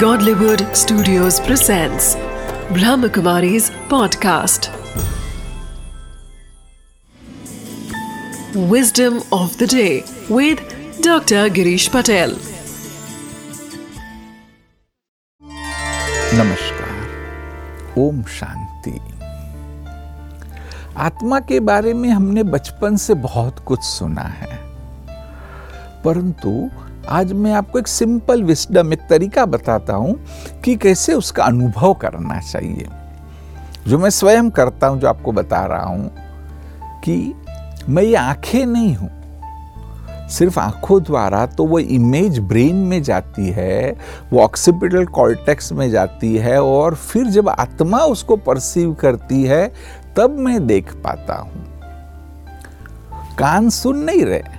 Godlywood Studios presents Brahmakumari's podcast. Wisdom of the day with Dr. Girish Patel. नमस्कार ओम शांति आत्मा के बारे में हमने बचपन से बहुत कुछ सुना है परंतु आज मैं आपको एक सिंपल विस्डम, एक तरीका बताता हूँ कि कैसे उसका अनुभव करना चाहिए। जो मैं स्वयं करता हूँ, जो आपको बता रहा हूँ कि मैं ये आँखें नहीं हूँ। सिर्फ़ आँखों द्वारा तो वो इमेज ब्रेन में जाती है, वो ऑक्सीपिटल कॉर्टेक्स में जाती है और फिर जब आत्मा उसको परसीव करती है, तब मैं देख पाता हूँ। कान सुन नहीं रहे।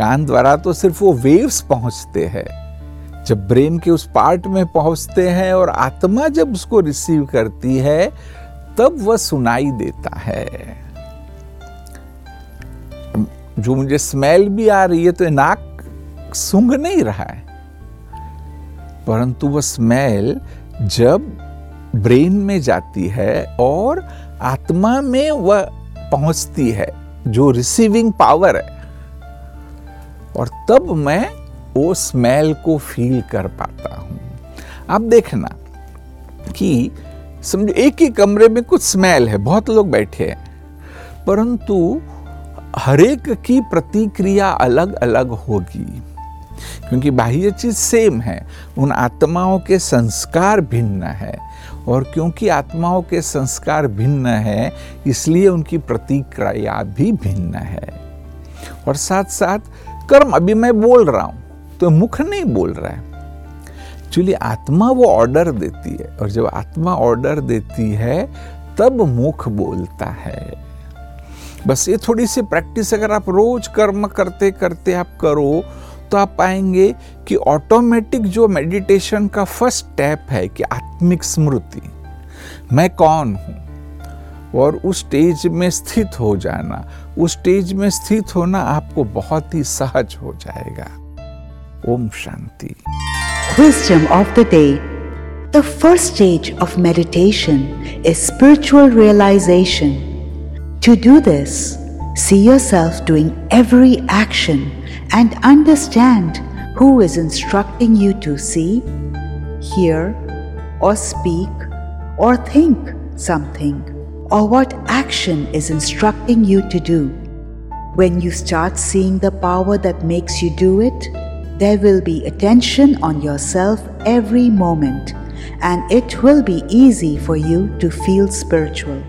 कान द्वारा तो सिर्फ़ वो वेव्स पहुँचते हैं। जब ब्रेन के उस पार्ट में पहुँचते हैं और आत्मा जब उसको रिसीव करती है, तब वह सुनाई देता है। जो मुझे स्मेल भी आ रही है तो नाक सूंघ नहीं रहा है। परंतु वह स्मेल जब ब्रेन में जाती है और आत्मा में वह पहुँचती है, जो रिसीविंग पावर है। और तब मैं वो स्मेल को फील कर पाता हूँ। आप देखना कि समझो, एक ही कमरे में कुछ स्मेल है, बहुत लोग बैठे हैं, परंतु हरेक की प्रतिक्रिया अलग अलग होगी, क्योंकि बाह्य चीज़ सेम है, उन आत्माओं के संस्कार भिन्न है, और क्योंकि आत्माओं के संस्कार भिन्न है, इसलिए उनकी प्रतिक्रिया भी भिन्न है। और साथ साथ कर्म, अभी मैं बोल रहा हूँ तो मुख नहीं बोल रहा है। एक्चुअली आत्मा वो ऑर्डर देती है, और जब आत्मा ऑर्डर देती है, तब मुख बोलता है। बस ये थोड़ी सी प्रैक्टिस अगर आप रोज कर्म करते करते आप करो तो आप पाएँगे कि ऑटोमेटिक जो मेडिटेशन का फ़र्स्ट स्टेप है, कि आत्मिक स्मृति। मैं कौन हूँ? और उस स्टेज में स्थित हो जाना। उस स्टेज में स्थित होना आपको बहुत ही सहज हो जाएगा। Om Shanti. Question of the day the first stage of meditation is spiritual realization to do this see yourself doing every action and understand who is instructing you to see hear or speak or think something or what action is instructing you to do. When you start seeing the power that makes you do it, there will be attention on yourself every moment, and it will be easy for you to feel spiritual.